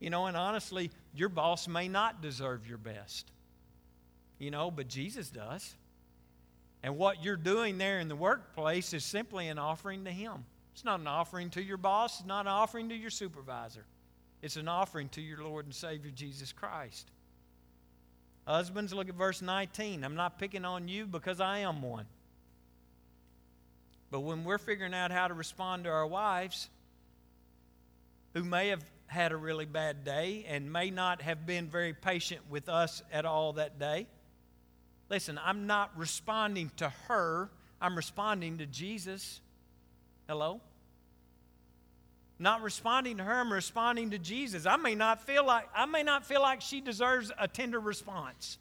You know, and honestly, your boss may not deserve your best. You know, but Jesus does. And what you're doing there in the workplace is simply an offering to Him. It's not an offering to your boss, it's not an offering to your supervisor. It's an offering to your Lord and Savior Jesus Christ. Husbands, look at verse 19. I'm not picking on you because I am one. But when we're figuring out how to respond to our wives, who may have had a really bad day and may not have been very patient with us at all that day, listen, I'm not responding to her, I'm responding to Jesus. Hello? Not responding to her, I'm responding to Jesus. I may not feel like I may not feel like she deserves a tender response.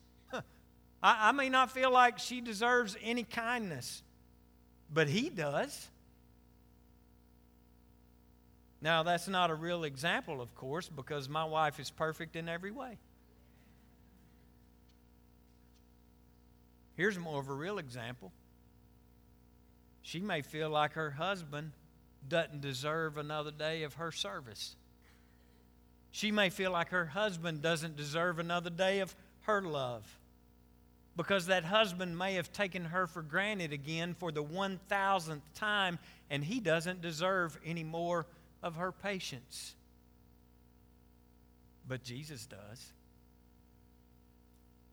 I, I may not feel like she deserves any kindness, but he does. Now, that's not a real example, of course, because my wife is perfect in every way. Here's more of a real example. She may feel like her husband doesn't deserve another day of her service. She may feel like her husband doesn't deserve another day of her love because that husband may have taken her for granted again for the 1000th time and he doesn't deserve any more of her patience. But Jesus does.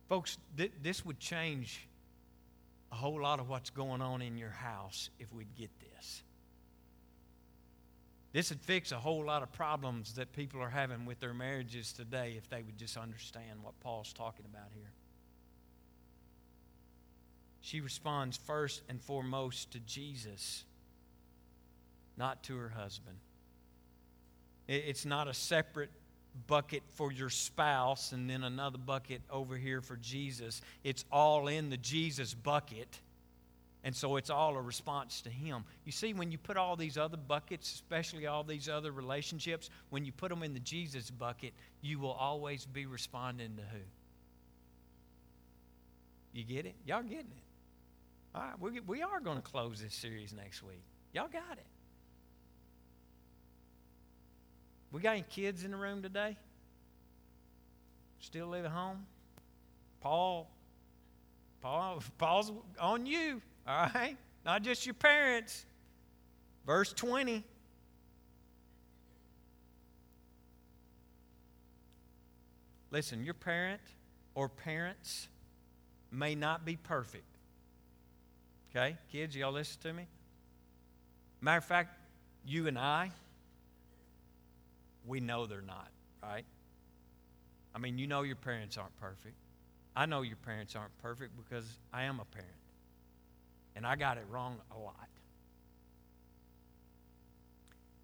Folks, th- this would change a whole lot of what's going on in your house if we'd get this. This would fix a whole lot of problems that people are having with their marriages today if they would just understand what Paul's talking about here. She responds first and foremost to Jesus, not to her husband. It's not a separate bucket for your spouse and then another bucket over here for Jesus. It's all in the Jesus bucket. And so it's all a response to Him. You see, when you put all these other buckets, especially all these other relationships, when you put them in the Jesus bucket, you will always be responding to who? You get it? Y'all getting it? All right, we, we are going to close this series next week. Y'all got it. We got any kids in the room today? Still live at home? Paul, Paul, Paul's on you. All right? Not just your parents. Verse 20. Listen, your parent or parents may not be perfect. Okay? Kids, y'all listen to me? Matter of fact, you and I, we know they're not, right? I mean, you know your parents aren't perfect. I know your parents aren't perfect because I am a parent. And I got it wrong a lot.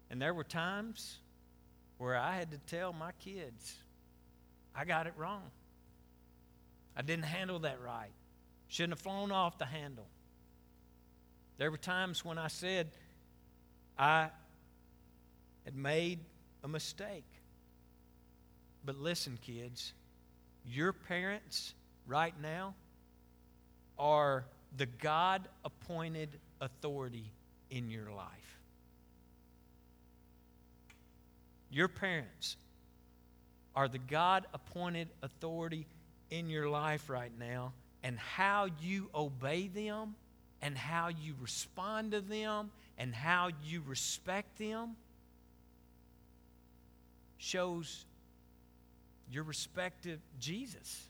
And there were times where I had to tell my kids, I got it wrong. I didn't handle that right. Shouldn't have flown off the handle. There were times when I said I had made a mistake. But listen, kids, your parents right now are the God appointed authority in your life. Your parents are the God appointed authority in your life right now, and how you obey them, and how you respond to them, and how you respect them shows your respect to Jesus.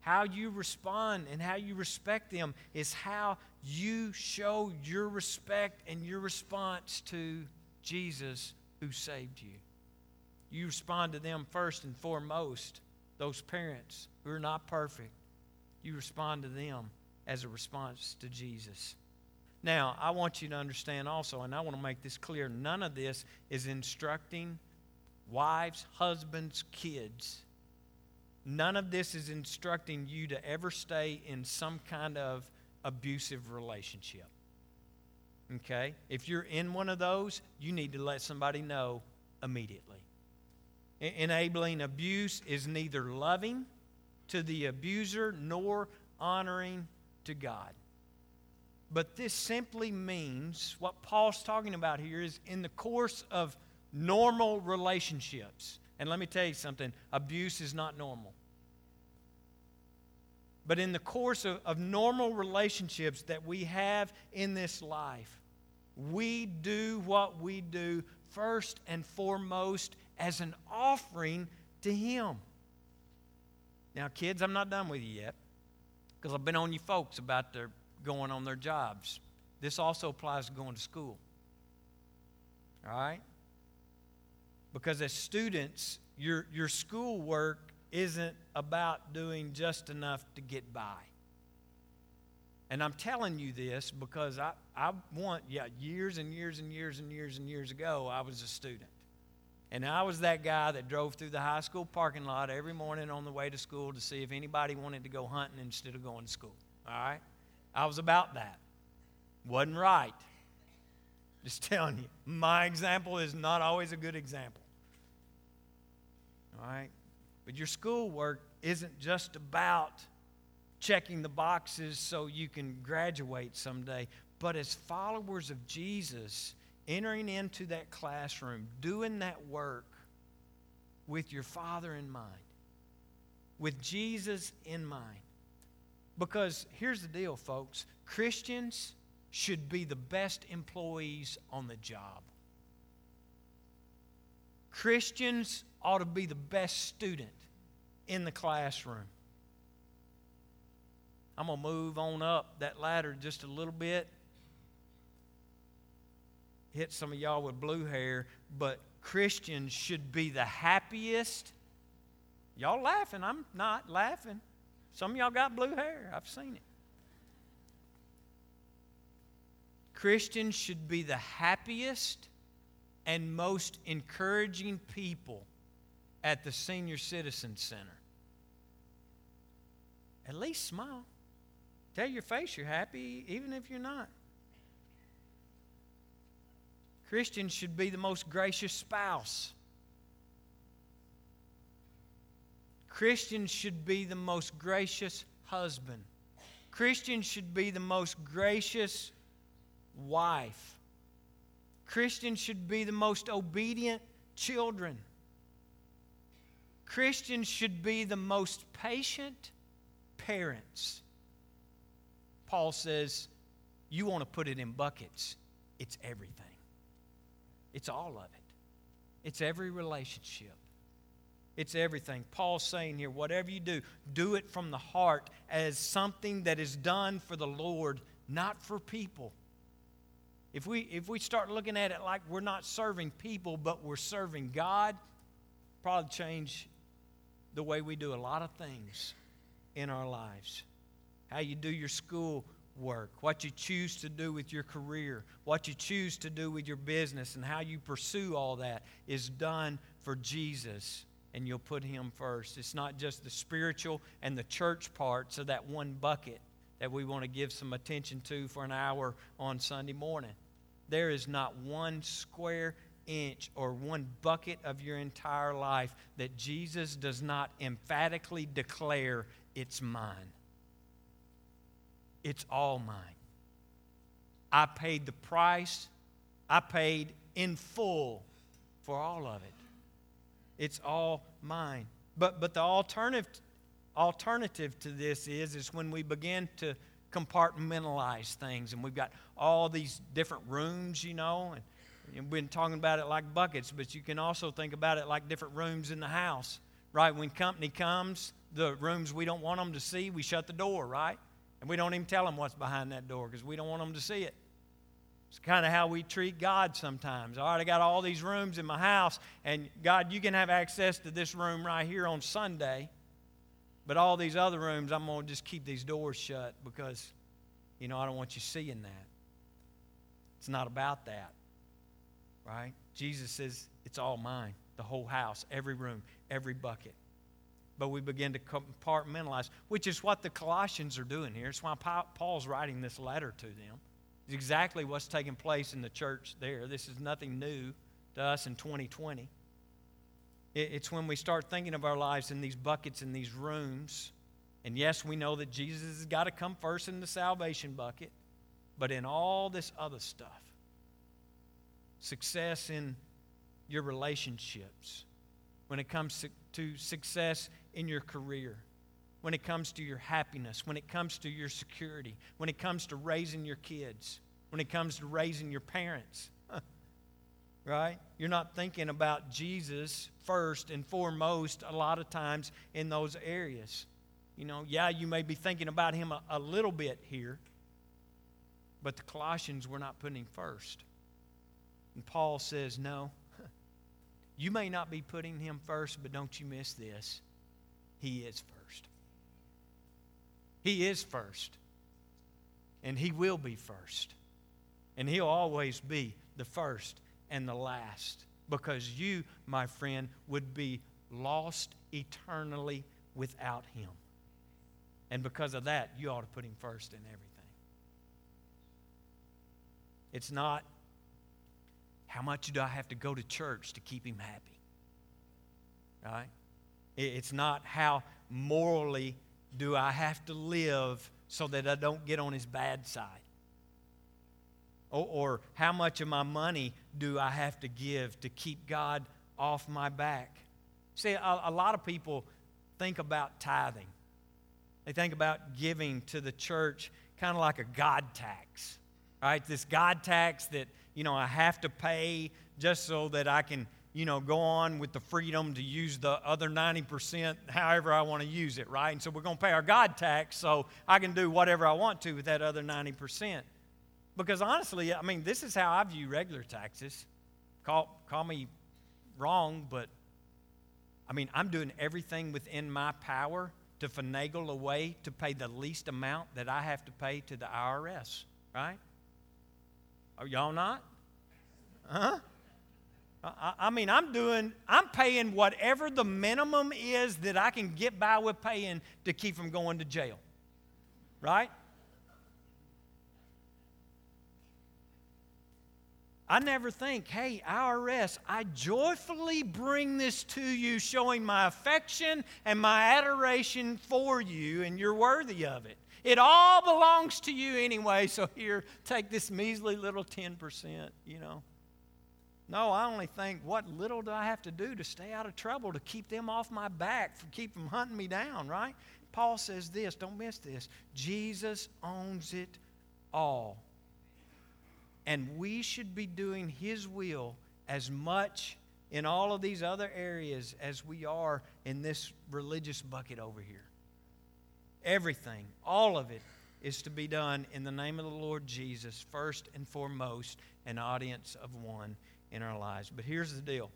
How you respond and how you respect them is how you show your respect and your response to Jesus who saved you. You respond to them first and foremost, those parents who are not perfect. You respond to them as a response to Jesus. Now, I want you to understand also, and I want to make this clear none of this is instructing wives, husbands, kids None of this is instructing you to ever stay in some kind of abusive relationship. Okay? If you're in one of those, you need to let somebody know immediately. Enabling abuse is neither loving to the abuser nor honoring to God. But this simply means what Paul's talking about here is in the course of normal relationships And let me tell you something abuse is not normal. But in the course of, of normal relationships that we have in this life, we do what we do first and foremost as an offering to Him. Now, kids, I'm not done with you yet because I've been on you folks about their going on their jobs. This also applies to going to school. All right? Because as students, your, your schoolwork isn't about doing just enough to get by. And I'm telling you this because I, I want, yeah, years and years and years and years and years ago, I was a student. And I was that guy that drove through the high school parking lot every morning on the way to school to see if anybody wanted to go hunting instead of going to school. All right? I was about that. Wasn't right. Just telling you, my example is not always a good example. All right? But your schoolwork isn't just about checking the boxes so you can graduate someday, but as followers of Jesus, entering into that classroom, doing that work with your Father in mind, with Jesus in mind. Because here's the deal, folks Christians should be the best employees on the job. Christians ought to be the best student in the classroom. I'm going to move on up that ladder just a little bit. Hit some of y'all with blue hair, but Christians should be the happiest. Y'all laughing. I'm not laughing. Some of y'all got blue hair. I've seen it. Christians should be the happiest and most encouraging people at the Senior Citizen Center. At least smile. Tell your face you're happy, even if you're not. Christians should be the most gracious spouse. Christians should be the most gracious husband. Christians should be the most gracious wife. Christians should be the most obedient children. Christians should be the most patient parents. Paul says, You want to put it in buckets, it's everything. It's all of it, it's every relationship. It's everything. Paul's saying here, whatever you do, do it from the heart as something that is done for the Lord, not for people. If we, if we start looking at it like we're not serving people, but we're serving God, probably change the way we do a lot of things in our lives. How you do your school work, what you choose to do with your career, what you choose to do with your business, and how you pursue all that is done for Jesus, and you'll put Him first. It's not just the spiritual and the church parts of that one bucket that we want to give some attention to for an hour on Sunday morning. There is not one square inch or one bucket of your entire life that Jesus does not emphatically declare it's mine. It's all mine. I paid the price, I paid in full for all of it. It's all mine. But, but the alternative, alternative to this is, is when we begin to compartmentalize things and we've got all these different rooms, you know, and, we've been talking about it like buckets, but you can also think about it like different rooms in the house, right? When company comes, the rooms we don't want them to see, we shut the door, right? And we don't even tell them what's behind that door because we don't want them to see it. It's kind of how we treat God sometimes. All right, I got all these rooms in my house, and God, you can have access to this room right here on Sunday, but all these other rooms, I'm going to just keep these doors shut because, you know, I don't want you seeing that. It's not about that, right? Jesus says, it's all mine, the whole house, every room, every bucket but we begin to compartmentalize, which is what the Colossians are doing here. It's why Paul's writing this letter to them. It's exactly what's taking place in the church there. This is nothing new to us in 2020. It's when we start thinking of our lives in these buckets, in these rooms. And yes, we know that Jesus has got to come first in the salvation bucket, but in all this other stuff, success in your relationships, when it comes to success in your career, when it comes to your happiness, when it comes to your security, when it comes to raising your kids, when it comes to raising your parents. right? You're not thinking about Jesus first and foremost a lot of times in those areas. You know, yeah, you may be thinking about him a, a little bit here, but the Colossians were not putting him first. And Paul says, no, you may not be putting him first, but don't you miss this. He is first. He is first. And he will be first. And he'll always be the first and the last because you, my friend, would be lost eternally without him. And because of that, you ought to put him first in everything. It's not how much do I have to go to church to keep him happy? Right? It's not how morally do I have to live so that I don't get on his bad side? Or, or, how much of my money do I have to give to keep God off my back? See, a, a lot of people think about tithing. They think about giving to the church kind of like a God tax, right? This God tax that you know, I have to pay just so that I can, you know, go on with the freedom to use the other 90% however I want to use it, right? And so we're going to pay our God tax so I can do whatever I want to with that other 90%. Because honestly, I mean, this is how I view regular taxes. Call, call me wrong, but I mean, I'm doing everything within my power to finagle a way to pay the least amount that I have to pay to the IRS, right? Are y'all not? Huh? I, mean, I'm doing, I'm paying whatever the minimum is that I can get by with paying to keep from going to jail. Right? I never think, hey, IRS, I joyfully bring this to you, showing my affection and my adoration for you, and you're worthy of it. It all belongs to you anyway, so here, take this measly little 10%, you know. No, I only think, what little do I have to do to stay out of trouble, to keep them off my back, keep them hunting me down, right? Paul says this, don't miss this. Jesus owns it all. And we should be doing His will as much in all of these other areas as we are in this religious bucket over here. Everything, all of it, is to be done in the name of the Lord Jesus, first and foremost, an audience of one in our lives. But here's the deal.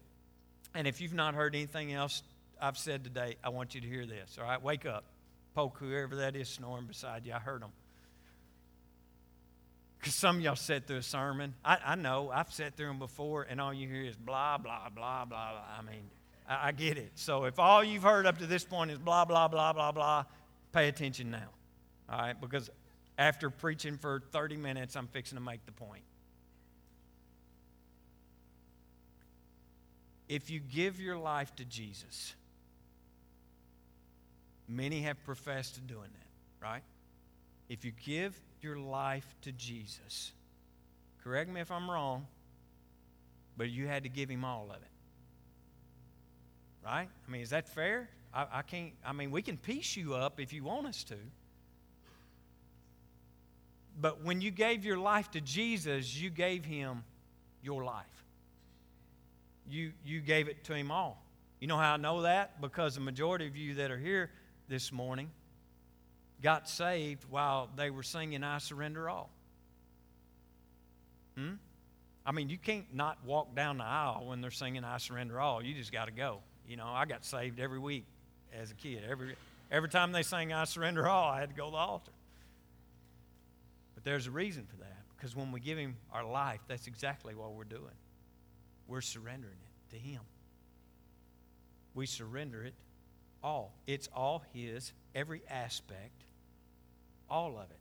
And if you've not heard anything else I've said today, I want you to hear this. All right, wake up. Poke whoever that is snoring beside you. I heard them. Because some of y'all sat through a sermon. I, I, know, I've sat through them before, and all you hear is blah, blah, blah, blah, blah. I mean, I, I get it. So if all you've heard up to this point is blah, blah, blah, blah, blah, pay attention now. All right? Because after preaching for 30 minutes, I'm fixing to make the point. If you give your life to Jesus, many have professed to doing that, right? If you give your life to Jesus, correct me if I'm wrong, but you had to give him all of it. Right? I mean, is that fair? I, I can't, I mean, we can piece you up if you want us to. But when you gave your life to Jesus, you gave him your life. You, you gave it to him all. You know how I know that? Because the majority of you that are here this morning got saved while they were singing I Surrender All. Hmm? I mean, you can't not walk down the aisle when they're singing I Surrender All. You just got to go. You know, I got saved every week as a kid. Every, every time they sang I Surrender All, I had to go to the altar. But there's a reason for that because when we give Him our life, that's exactly what we're doing. We're surrendering it to Him. We surrender it all. It's all His, every aspect, all of it.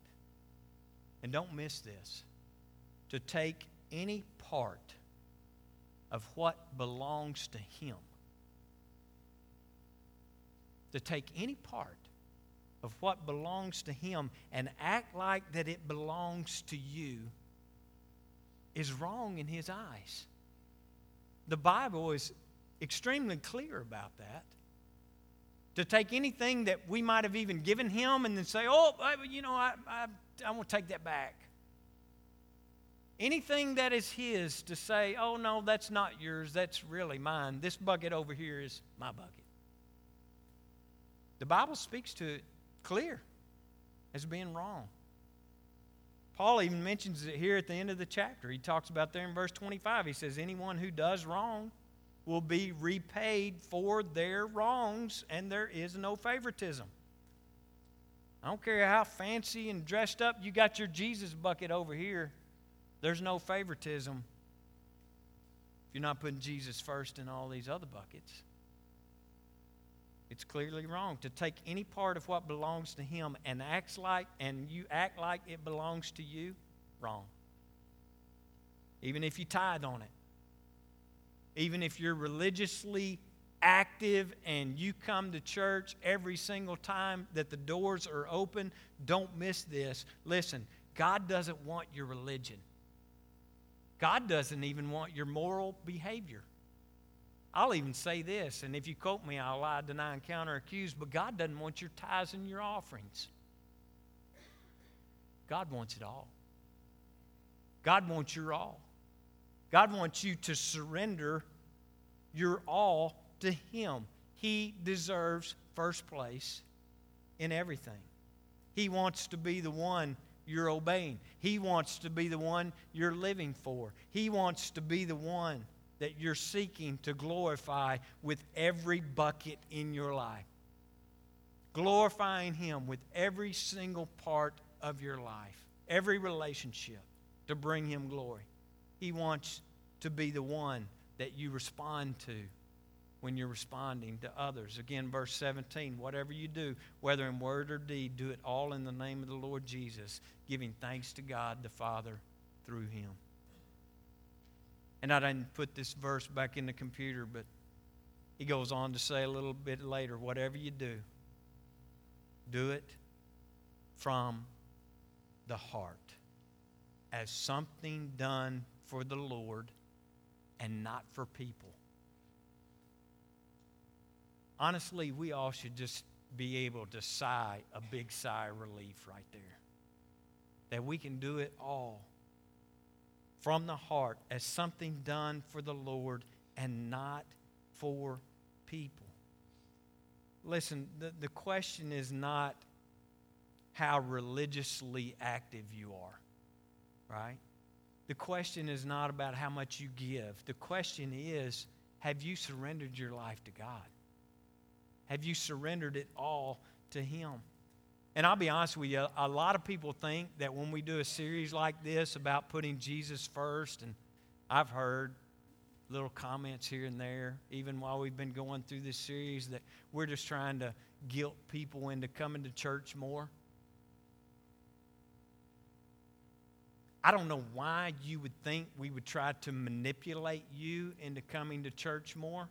And don't miss this to take any part of what belongs to Him to take any part of what belongs to Him and act like that it belongs to you is wrong in His eyes. The Bible is extremely clear about that. To take anything that we might have even given him and then say, oh, you know, I, I, I want to take that back. Anything that is his to say, oh, no, that's not yours, that's really mine. This bucket over here is my bucket. The Bible speaks to it clear as being wrong. Paul even mentions it here at the end of the chapter. He talks about there in verse 25. He says, Anyone who does wrong will be repaid for their wrongs, and there is no favoritism. I don't care how fancy and dressed up you got your Jesus bucket over here, there's no favoritism if you're not putting Jesus first in all these other buckets. It's clearly wrong to take any part of what belongs to him and acts like and you act like it belongs to you. Wrong. Even if you tithe on it. Even if you're religiously active and you come to church every single time that the doors are open, don't miss this. Listen, God doesn't want your religion. God doesn't even want your moral behavior. I'll even say this, and if you quote me, I'll lie, deny, and counter accuse, but God doesn't want your tithes and your offerings. God wants it all. God wants your all. God wants you to surrender your all to Him. He deserves first place in everything. He wants to be the one you're obeying. He wants to be the one you're living for. He wants to be the one that you're seeking to glorify with every bucket in your life. Glorifying Him with every single part of your life, every relationship to bring Him glory. He wants to be the one that you respond to when you're responding to others. Again, verse 17 whatever you do, whether in word or deed, do it all in the name of the Lord Jesus, giving thanks to God the Father through Him. And I didn't put this verse back in the computer, but he goes on to say a little bit later whatever you do, do it from the heart as something done for the Lord and not for people. Honestly, we all should just be able to sigh a big sigh of relief right there. That we can do it all from the heart as something done for the Lord and not for people. Listen, the, the question is not how religiously active you are, right? The question is not about how much you give. The question is have you surrendered your life to God? Have you surrendered it all to Him? And I'll be honest with you, a lot of people think that when we do a series like this about putting Jesus first, and I've heard little comments here and there, even while we've been going through this series, that we're just trying to guilt people into coming to church more. I don't know why you would think we would try to manipulate you into coming to church more.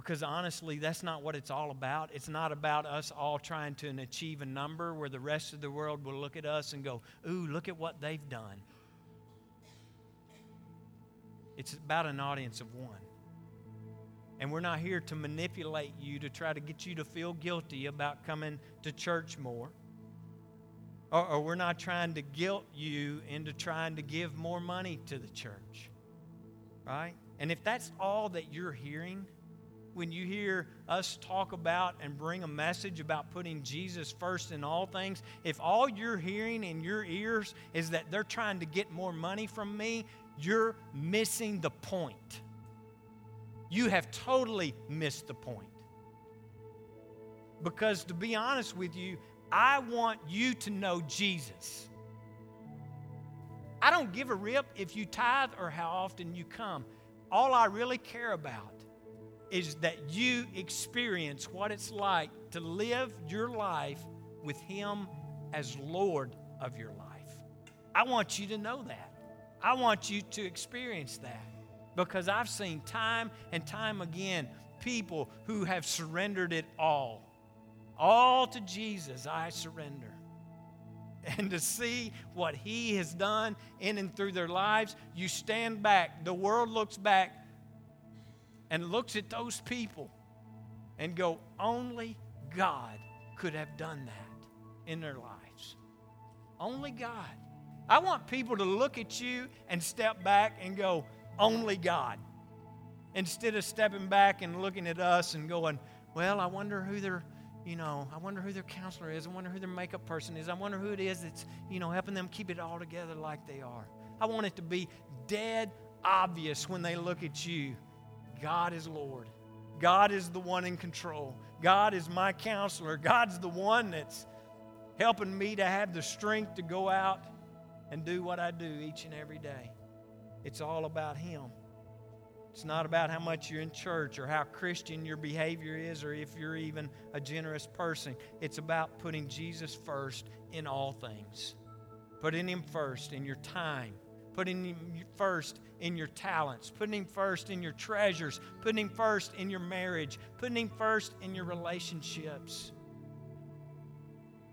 Because honestly, that's not what it's all about. It's not about us all trying to achieve a number where the rest of the world will look at us and go, Ooh, look at what they've done. It's about an audience of one. And we're not here to manipulate you to try to get you to feel guilty about coming to church more. Or, or, we're not trying to guilt you into trying to give more money to the church. Right? And if that's all that you're hearing, when you hear us talk about and bring a message about putting Jesus first in all things, if all you're hearing in your ears is that they're trying to get more money from me, you're missing the point. You have totally missed the point. Because to be honest with you, I want you to know Jesus. I don't give a rip if you tithe or how often you come. All I really care about is that you experience what it's like to live your life with Him as Lord of your life. I want you to know that. I want you to experience that because I've seen time and time again people who have surrendered it all. All to Jesus, I surrender. And to see what He has done in and through their lives, you stand back. The world looks back and looks at those people and go, only God could have done that in their lives. Only God. I want people to look at you and step back and go, only God. Instead of stepping back and looking at us and going, well, I wonder who their, you know, I wonder who their counselor is. I wonder who their makeup person is. I wonder who it is that's, you know, helping them keep it all together like they are. I want it to be dead obvious when they look at you. God is Lord. God is the one in control. God is my counselor. God's the one that's helping me to have the strength to go out and do what I do each and every day. It's all about Him. It's not about how much you're in church or how Christian your behavior is or if you're even a generous person. It's about putting Jesus first in all things. Putting Him first in your time, putting Him first in your talents, putting Him first in your treasures, putting Him first in your marriage, putting Him first in your relationships.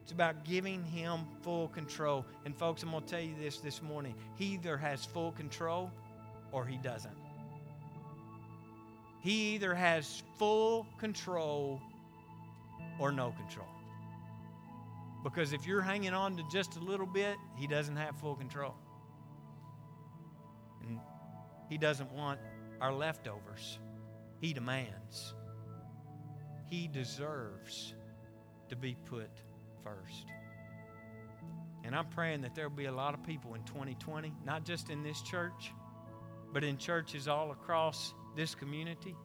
It's about giving Him full control. And, folks, I'm going to tell you this this morning He either has full control or He doesn't. He either has full control or no control. Because if you're hanging on to just a little bit, He doesn't have full control. He doesn't want our leftovers. He demands. He deserves to be put first. And I'm praying that there will be a lot of people in 2020, not just in this church, but in churches all across this community,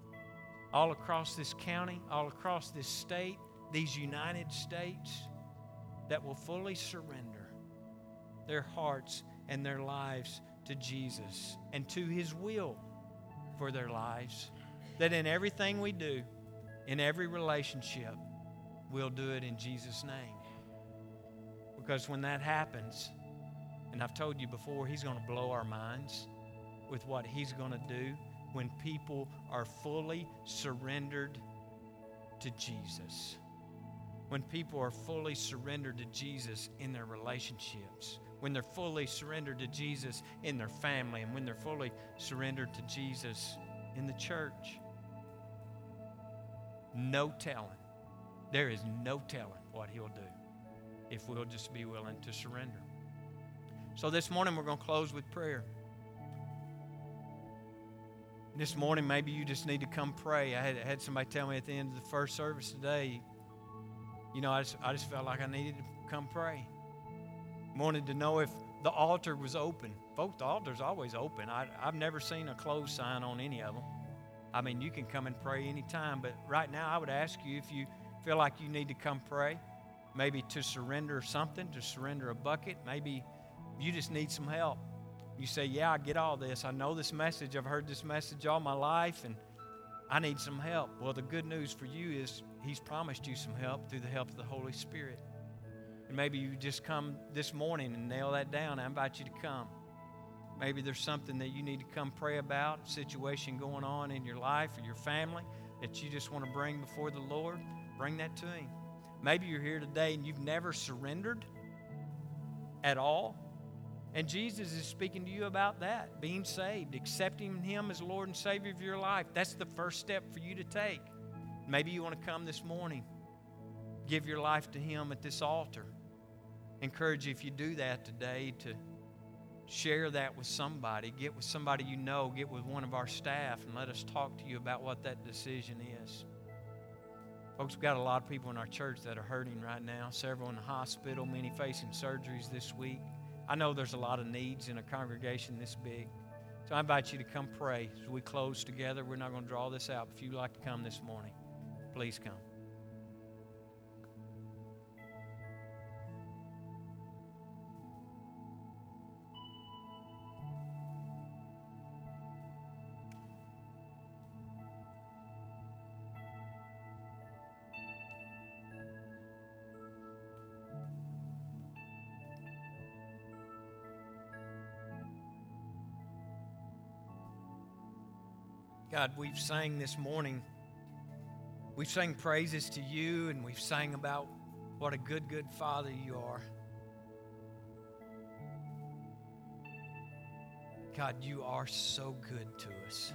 all across this county, all across this state, these United States, that will fully surrender their hearts and their lives to Jesus and to His will for their lives. That in everything we do, in every relationship, we'll do it in Jesus' name. Because when that happens, and I've told you before, He's going to blow our minds with what He's going to do when people are fully surrendered to Jesus. When people are fully surrendered to Jesus in their relationships, when they're fully surrendered to Jesus in their family, and when they're fully surrendered to Jesus in the church. No telling. There is no telling what He'll do if we'll just be willing to surrender. So this morning we're going to close with prayer. This morning, maybe you just need to come pray. I had, had somebody tell me at the end of the first service today, you know, I just, I just felt like I needed to come pray. Wanted to know if the altar was open. Folks, the altar's always open. I, I've never seen a closed sign on any of them. I mean, you can come and pray anytime, but right now I would ask you if you feel like you need to come pray maybe to surrender something, to surrender a bucket. Maybe you just need some help. You say, Yeah, I get all this. I know this message. I've heard this message all my life, and I need some help. Well, the good news for you is He's promised you some help through the help of the Holy Spirit. And maybe you just come this morning and nail that down. I invite you to come. Maybe there's something that you need to come pray about, situation going on in your life or your family that you just want to bring before the Lord. Bring that to Him. Maybe you're here today and you've never surrendered at all. And Jesus is speaking to you about that being saved, accepting Him as Lord and Savior of your life. That's the first step for you to take. Maybe you want to come this morning, give your life to Him at this altar. Encourage you, if you do that today, to share that with somebody. Get with somebody you know, get with one of our staff, and let us talk to you about what that decision is. Folks, we've got a lot of people in our church that are hurting right now, several in the hospital, many facing surgeries this week. I know there's a lot of needs in a congregation this big. So I invite you to come pray as we close together. We're not going to draw this out. If you'd like to come this morning, please come. God, we've sang this morning. We've sang praises to you, and we've sang about what a good, good Father you are. God, you are so good to us.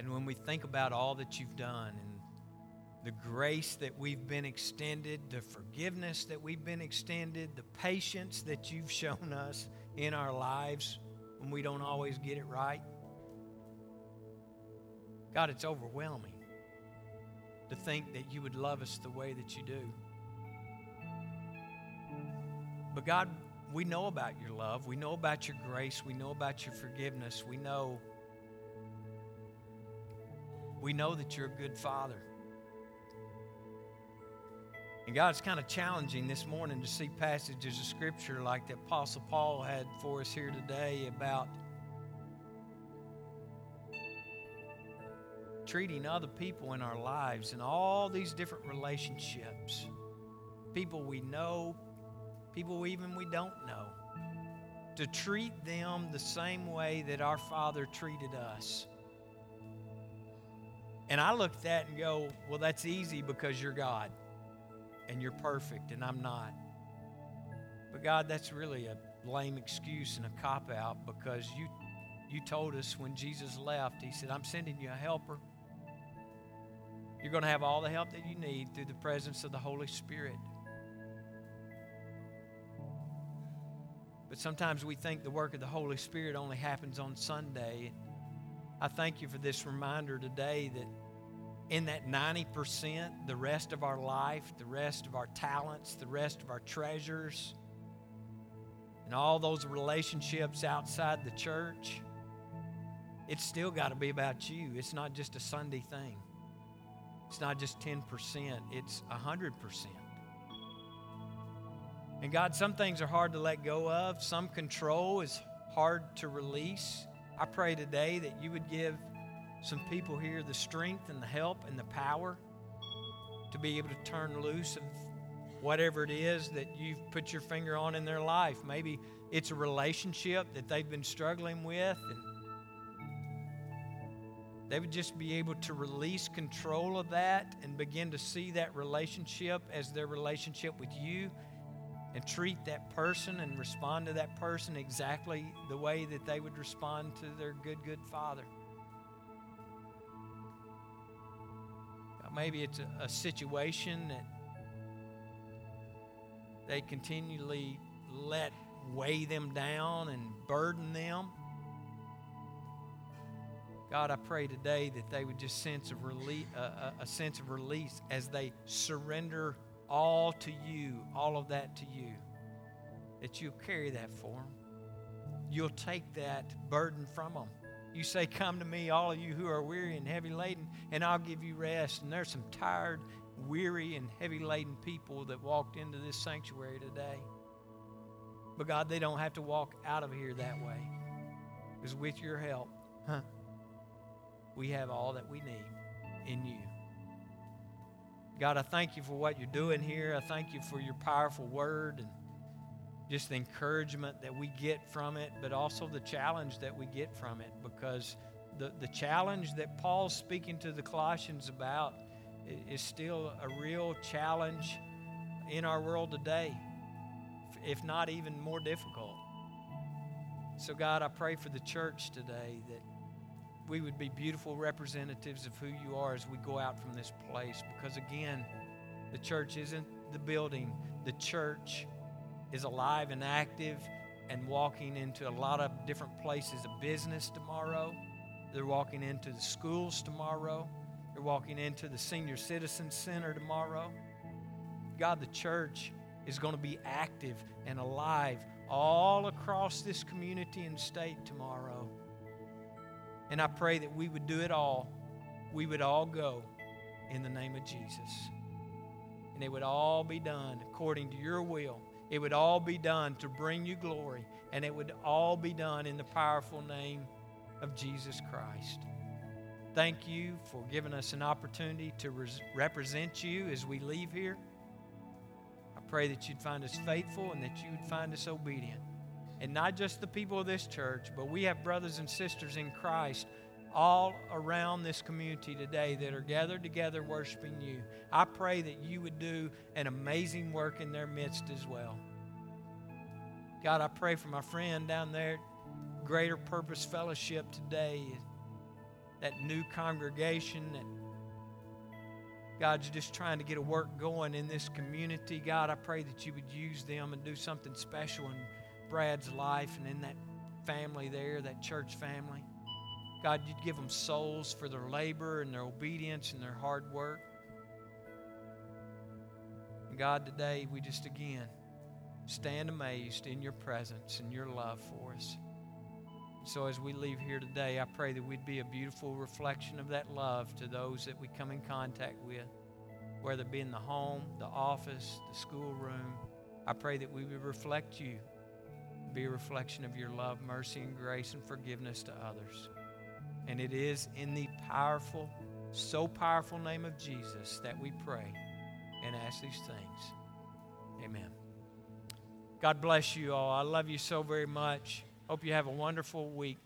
And when we think about all that you've done and the grace that we've been extended, the forgiveness that we've been extended, the patience that you've shown us in our lives when we don't always get it right. God, it's overwhelming to think that you would love us the way that you do. But God, we know about your love. We know about your grace. We know about your forgiveness. We know we know that you're a good father. And God, it's kind of challenging this morning to see passages of Scripture like the Apostle Paul had for us here today about treating other people in our lives and all these different relationships. People we know, people even we don't know. To treat them the same way that our Father treated us. And I look at that and go, well, that's easy because you're God and you're perfect and I'm not. But God, that's really a lame excuse and a cop out because you you told us when Jesus left, he said, "I'm sending you a helper. You're going to have all the help that you need through the presence of the Holy Spirit." But sometimes we think the work of the Holy Spirit only happens on Sunday. I thank you for this reminder today that in that 90%, the rest of our life, the rest of our talents, the rest of our treasures, and all those relationships outside the church, it's still got to be about you. It's not just a Sunday thing. It's not just 10%, it's 100%. And God, some things are hard to let go of, some control is hard to release. I pray today that you would give some people here the strength and the help and the power to be able to turn loose of whatever it is that you've put your finger on in their life. Maybe it's a relationship that they've been struggling with and they would just be able to release control of that and begin to see that relationship as their relationship with you and treat that person and respond to that person exactly the way that they would respond to their good, good father. Maybe it's a, a situation that they continually let weigh them down and burden them. God, I pray today that they would just sense of relief, a, a sense of release as they surrender all to you, all of that to you. That you'll carry that for them. You'll take that burden from them. You say, Come to me, all of you who are weary and heavy laden, and I'll give you rest. And there's some tired, weary, and heavy laden people that walked into this sanctuary today. But God, they don't have to walk out of here that way. Because with your help, huh, we have all that we need in you. God, I thank you for what you're doing here. I thank you for your powerful word and just the encouragement that we get from it, but also the challenge that we get from it. Because the, the challenge that Paul's speaking to the Colossians about is still a real challenge in our world today, if not even more difficult. So, God, I pray for the church today that we would be beautiful representatives of who you are as we go out from this place. Because, again, the church isn't the building, the church is alive and active and walking into a lot of different places of business tomorrow. They're walking into the schools tomorrow. They're walking into the Senior Citizen Center tomorrow. God, the church is going to be active and alive all across this community and state tomorrow. And I pray that we would do it all. We would all go in the name of Jesus. And it would all be done according to your will it would all be done to bring you glory, and it would all be done in the powerful name of Jesus Christ. Thank you for giving us an opportunity to res- represent you as we leave here. I pray that you'd find us faithful and that you would find us obedient. And not just the people of this church, but we have brothers and sisters in Christ all around this community today that are gathered together worshiping you. I pray that you would do an amazing work in their midst as well. God, I pray for my friend down there, Greater Purpose Fellowship today. that new congregation that God's just trying to get a work going in this community. God, I pray that you would use them and do something special in Brad's life and in that family there, that church family. God, you'd give them souls for their labor and their obedience and their hard work. And God, today we just again stand amazed in your presence and your love for us. So as we leave here today, I pray that we'd be a beautiful reflection of that love to those that we come in contact with, whether it be in the home, the office, the schoolroom. I pray that we would reflect you, be a reflection of your love, mercy, and grace and forgiveness to others. And it is in the powerful, so powerful name of Jesus that we pray and ask these things. Amen. God bless you all. I love you so very much. Hope you have a wonderful week.